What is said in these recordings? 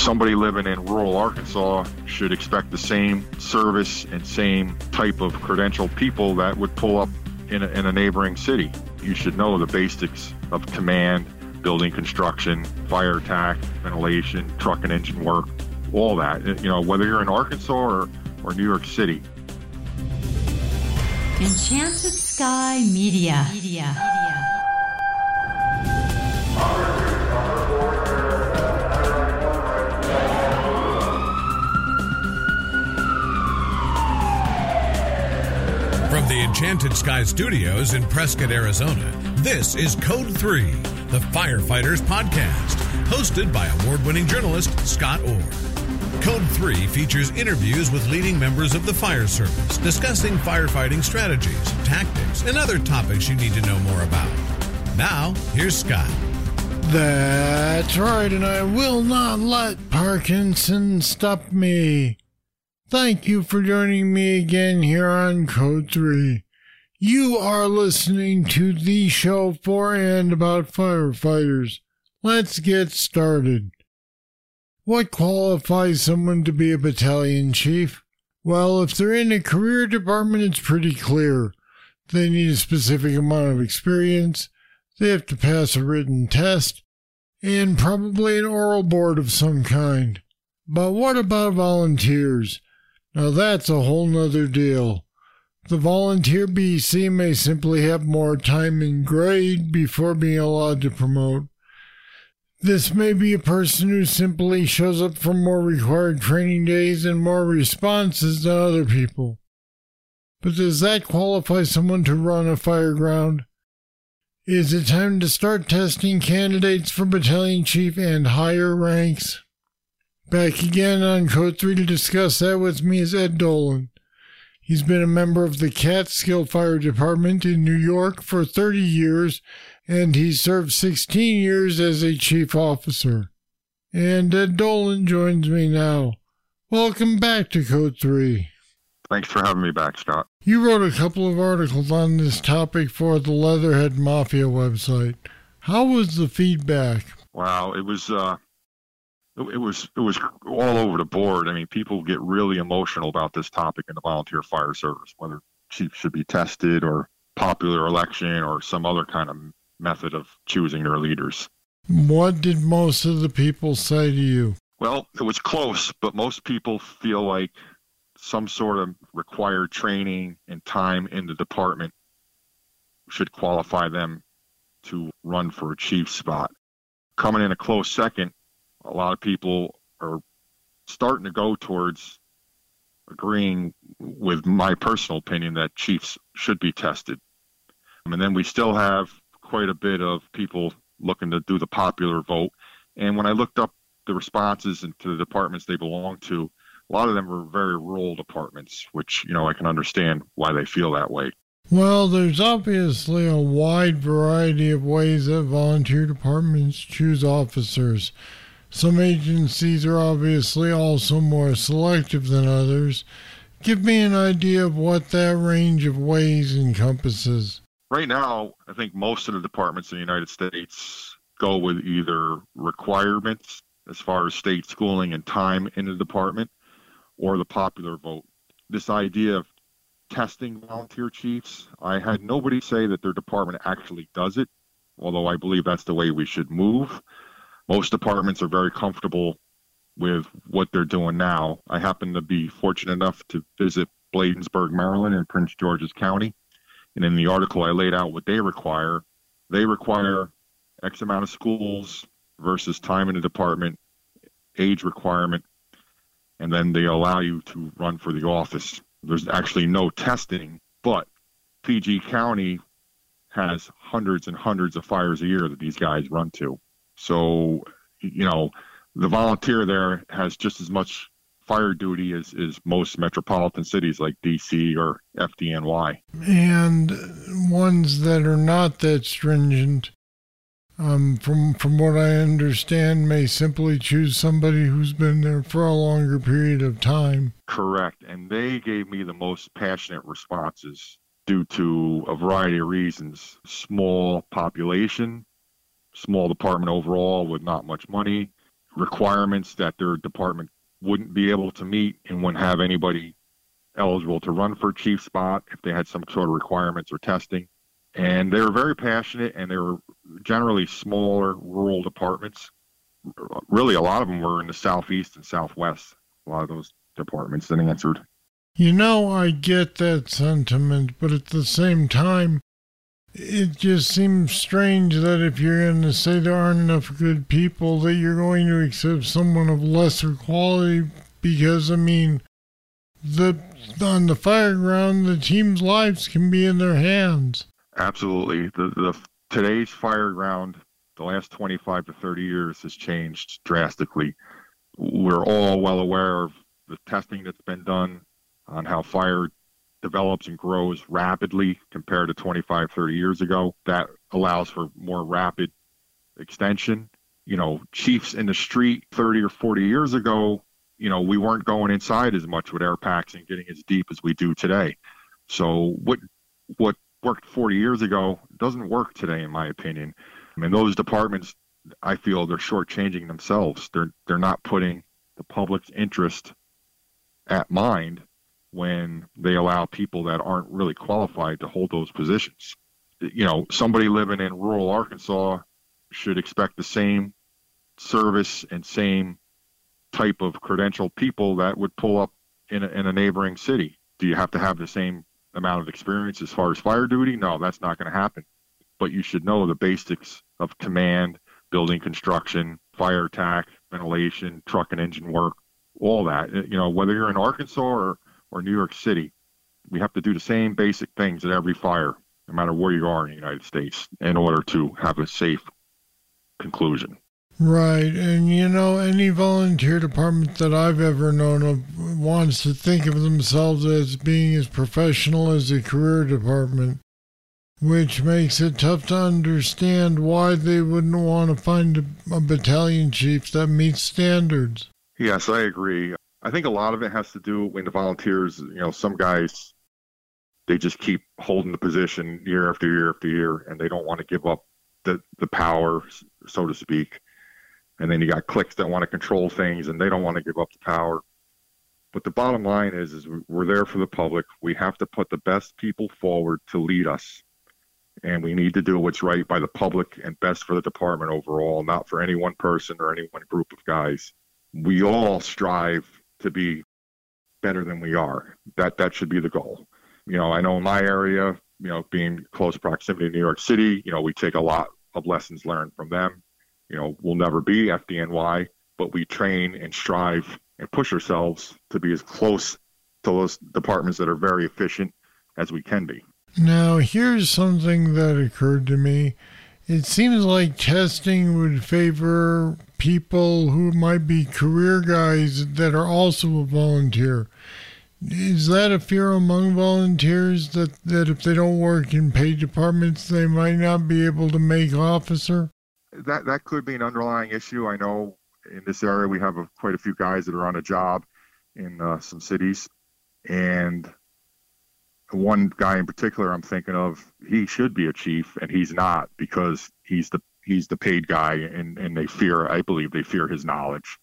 somebody living in rural Arkansas should expect the same service and same type of credentialed people that would pull up in a, in a neighboring city. You should know the basics of command, building construction, fire attack, ventilation, truck and engine work, all that. Uh, you know, whether you're in Arkansas or, or New York City. Enchanted Sky Media. Media. Enchanted Sky Studios in Prescott, Arizona, this is Code 3, the Firefighters Podcast, hosted by award winning journalist Scott Orr. Code 3 features interviews with leading members of the fire service discussing firefighting strategies, tactics, and other topics you need to know more about. Now, here's Scott. That's right, and I will not let Parkinson stop me. Thank you for joining me again here on Code 3. You are listening to the show for and about firefighters. Let's get started. What qualifies someone to be a battalion chief? Well, if they're in a career department, it's pretty clear. They need a specific amount of experience, they have to pass a written test, and probably an oral board of some kind. But what about volunteers? Now that's a whole nother deal. The volunteer BC may simply have more time in grade before being allowed to promote. This may be a person who simply shows up for more required training days and more responses than other people. But does that qualify someone to run a fireground? Is it time to start testing candidates for battalion chief and higher ranks? Back again on Code 3 to discuss that with me is Ed Dolan. He's been a member of the Catskill Fire Department in New York for 30 years and he served 16 years as a chief officer. And Ed Dolan joins me now. Welcome back to Code 3. Thanks for having me back, Scott. You wrote a couple of articles on this topic for the Leatherhead Mafia website. How was the feedback? Wow, it was uh it was it was all over the board. I mean, people get really emotional about this topic in the volunteer fire service, whether chiefs should be tested or popular election or some other kind of method of choosing their leaders. What did most of the people say to you? Well, it was close, but most people feel like some sort of required training and time in the department should qualify them to run for a chief spot. Coming in a close second, a lot of people are starting to go towards agreeing with my personal opinion that chiefs should be tested. And then we still have quite a bit of people looking to do the popular vote. And when I looked up the responses into the departments they belong to, a lot of them were very rural departments, which, you know, I can understand why they feel that way. Well, there's obviously a wide variety of ways that volunteer departments choose officers. Some agencies are obviously also more selective than others. Give me an idea of what that range of ways encompasses right now, I think most of the departments in the United States go with either requirements as far as state schooling and time in the department or the popular vote. This idea of testing volunteer chiefs, I had nobody say that their department actually does it, although I believe that's the way we should move. Most departments are very comfortable with what they're doing now. I happen to be fortunate enough to visit Bladensburg, Maryland, in Prince George's County and in the article, I laid out what they require. They require X amount of schools versus time in the department, age requirement, and then they allow you to run for the office. There's actually no testing, but PG County has hundreds and hundreds of fires a year that these guys run to. So, you know, the volunteer there has just as much fire duty as, as most metropolitan cities like DC or FDNY. And ones that are not that stringent, um, from from what I understand, may simply choose somebody who's been there for a longer period of time. Correct, and they gave me the most passionate responses due to a variety of reasons: small population, small department overall with not much money, requirements that their department wouldn't be able to meet and wouldn't have anybody eligible to run for chief spot if they had some sort of requirements or testing. And they were very passionate, and they were generally smaller rural departments. Really, a lot of them were in the southeast and southwest. A lot of those departments that answered. You know, I get that sentiment, but at the same time, it just seems strange that if you're going to say there aren't enough good people, that you're going to accept someone of lesser quality. Because I mean, the on the fire ground, the team's lives can be in their hands. Absolutely, the the today's fire ground, the last 25 to 30 years has changed drastically. We're all well aware of the testing that's been done on how fire develops and grows rapidly compared to 25, 30 years ago. That allows for more rapid extension. You know, chiefs in the street 30 or 40 years ago, you know, we weren't going inside as much with air packs and getting as deep as we do today. So what what worked 40 years ago doesn't work today, in my opinion. I mean, those departments, I feel they're shortchanging themselves. They're they're not putting the public's interest at mind when they allow people that aren't really qualified to hold those positions. You know, somebody living in rural Arkansas should expect the same service and same type of credentialed people that would pull up in a, in a neighboring city. Do you have to have the same amount of experience as far as fire duty? No, that's not going to happen. But you should know the basics of command, building construction, fire attack, ventilation, truck and engine work, all that. You know, whether you're in Arkansas or or New York City, we have to do the same basic things at every fire, no matter where you are in the United States, in order to have a safe conclusion. Right. And you know, any volunteer department that I've ever known of wants to think of themselves as being as professional as a career department, which makes it tough to understand why they wouldn't want to find a, a battalion chief that meets standards. Yes, I agree. I think a lot of it has to do when the volunteers, you know, some guys they just keep holding the position year after year after year, and they don't want to give up the the power, so to speak. And then you got cliques that want to control things, and they don't want to give up the power. But the bottom line is, is we're there for the public. We have to put the best people forward to lead us, and we need to do what's right by the public and best for the department overall, not for any one person or any one group of guys. We all strive to be better than we are. That that should be the goal. You know, I know in my area, you know, being close proximity to New York City, you know, we take a lot of lessons learned from them. You know, we'll never be FDNY, but we train and strive and push ourselves to be as close to those departments that are very efficient as we can be. Now, here's something that occurred to me. It seems like testing would favor people who might be career guys that are also a volunteer. Is that a fear among volunteers that, that if they don't work in paid departments, they might not be able to make officer? That that could be an underlying issue. I know in this area we have a, quite a few guys that are on a job in uh, some cities, and one guy in particular I'm thinking of, he should be a chief and he's not because he's the he's the paid guy and, and they fear I believe they fear his knowledge.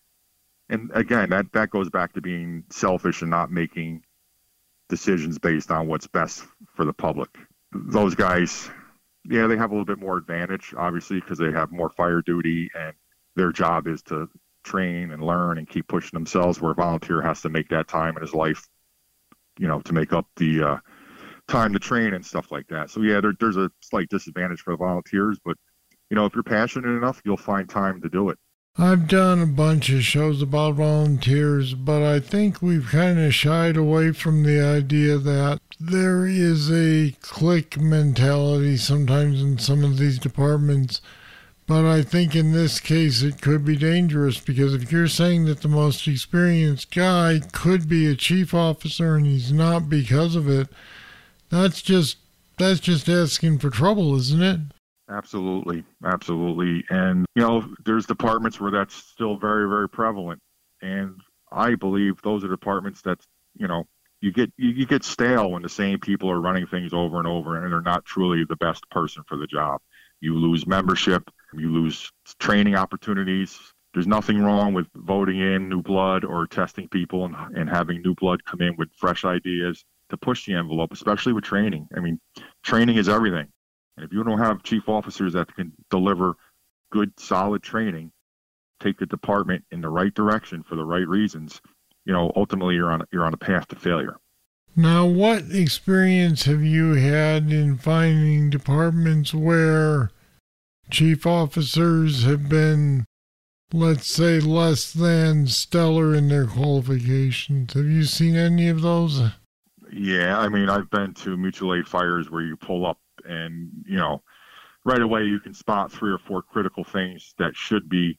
And again, that, that goes back to being selfish and not making decisions based on what's best for the public. Those guys, yeah, they have a little bit more advantage, obviously, because they have more fire duty and their job is to train and learn and keep pushing themselves. Where a volunteer has to make that time in his life, you know, to make up the uh, time to train and stuff like that. So yeah, there, there's a slight disadvantage for the volunteers, but you know, if you're passionate enough, you'll find time to do it. I've done a bunch of shows about volunteers, but I think we've kind of shied away from the idea that there is a clique mentality sometimes in some of these departments. But I think in this case it could be dangerous because if you're saying that the most experienced guy could be a chief officer and he's not because of it, that's just that's just asking for trouble, isn't it? Absolutely, absolutely. And you know, there's departments where that's still very, very prevalent. And I believe those are departments that you know you get you, you get stale when the same people are running things over and over, and they're not truly the best person for the job. You lose membership, you lose training opportunities. there's nothing wrong with voting in new blood or testing people and, and having new blood come in with fresh ideas to push the envelope, especially with training. I mean, training is everything. And if you don't have chief officers that can deliver good, solid training, take the department in the right direction for the right reasons, you know, ultimately you're on you're on a path to failure. Now, what experience have you had in finding departments where chief officers have been, let's say, less than stellar in their qualifications? Have you seen any of those? Yeah, I mean, I've been to mutual aid fires where you pull up and, you know, right away you can spot three or four critical things that should be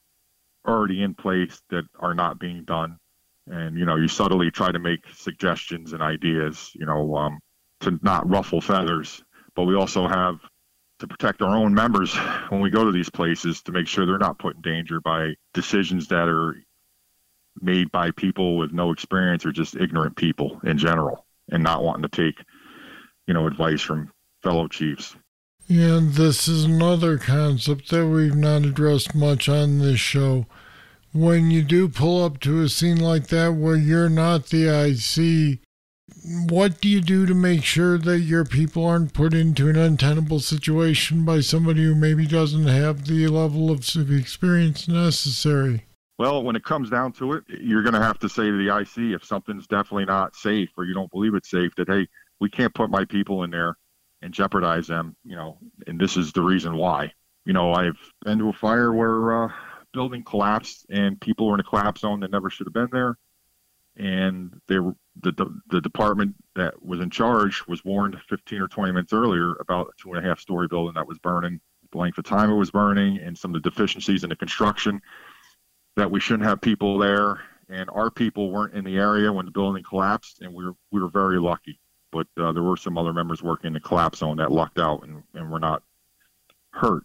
already in place that are not being done. And you know you subtly try to make suggestions and ideas you know um, to not ruffle feathers. But we also have to protect our own members when we go to these places to make sure they're not put in danger by decisions that are made by people with no experience or just ignorant people in general and not wanting to take you know advice from fellow chiefs. And this is another concept that we've not addressed much on this show. When you do pull up to a scene like that where you're not the IC, what do you do to make sure that your people aren't put into an untenable situation by somebody who maybe doesn't have the level of experience necessary? Well, when it comes down to it, you're going to have to say to the IC if something's definitely not safe or you don't believe it's safe that, hey, we can't put my people in there and jeopardize them, you know, and this is the reason why. You know, I've been to a fire where, uh, building collapsed and people were in a collapse zone that never should have been there. And they were, the, the, the department that was in charge was warned 15 or 20 minutes earlier about a two and a half story building that was burning, the length of time it was burning, and some of the deficiencies in the construction that we shouldn't have people there. And our people weren't in the area when the building collapsed, and we were, we were very lucky. But uh, there were some other members working in the collapse zone that lucked out and, and were not hurt.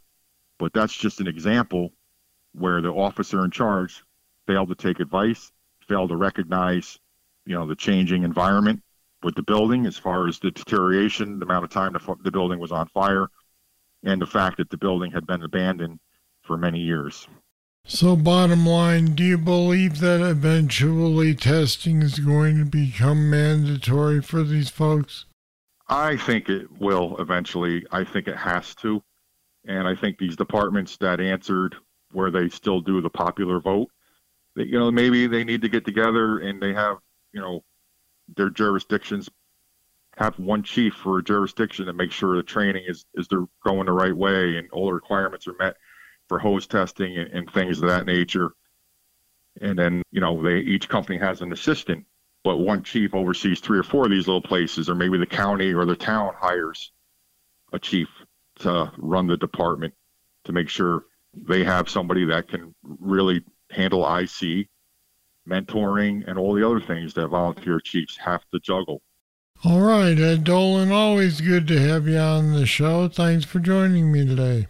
But that's just an example where the officer in charge failed to take advice, failed to recognize, you know, the changing environment with the building as far as the deterioration, the amount of time the, the building was on fire, and the fact that the building had been abandoned for many years. So, bottom line, do you believe that eventually testing is going to become mandatory for these folks? I think it will eventually. I think it has to. And I think these departments that answered where they still do the popular vote. That, you know, maybe they need to get together and they have, you know, their jurisdictions have one chief for a jurisdiction to make sure the training is is they're going the right way and all the requirements are met for hose testing and, and things of that nature. And then, you know, they each company has an assistant, but one chief oversees three or four of these little places, or maybe the county or the town hires a chief to run the department to make sure they have somebody that can really handle IC, mentoring, and all the other things that volunteer chiefs have to juggle. All right, Ed Dolan, always good to have you on the show. Thanks for joining me today.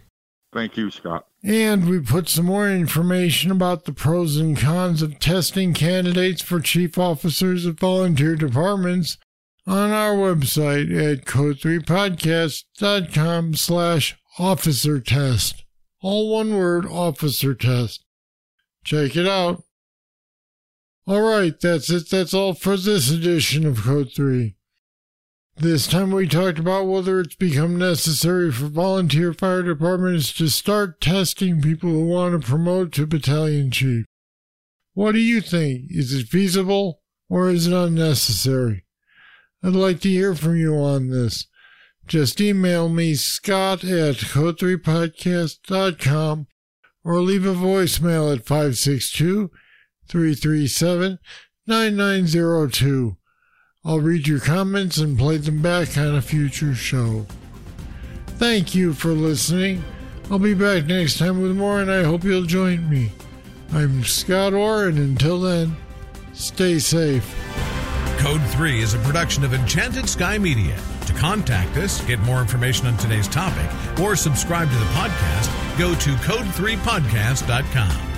Thank you, Scott. And we put some more information about the pros and cons of testing candidates for chief officers of volunteer departments on our website at code3podcast.com slash officer test all one word officer test. Check it out. All right, that's it. That's all for this edition of Code 3. This time we talked about whether it's become necessary for volunteer fire departments to start testing people who want to promote to battalion chief. What do you think? Is it feasible or is it unnecessary? I'd like to hear from you on this just email me scott at code3podcast.com or leave a voicemail at 562 337 9902. I'll read your comments and play them back on a future show. Thank you for listening. I'll be back next time with more, and I hope you'll join me. I'm Scott Orr, and until then, stay safe. Code 3 is a production of Enchanted Sky Media. To contact us, get more information on today's topic, or subscribe to the podcast, go to code3podcast.com.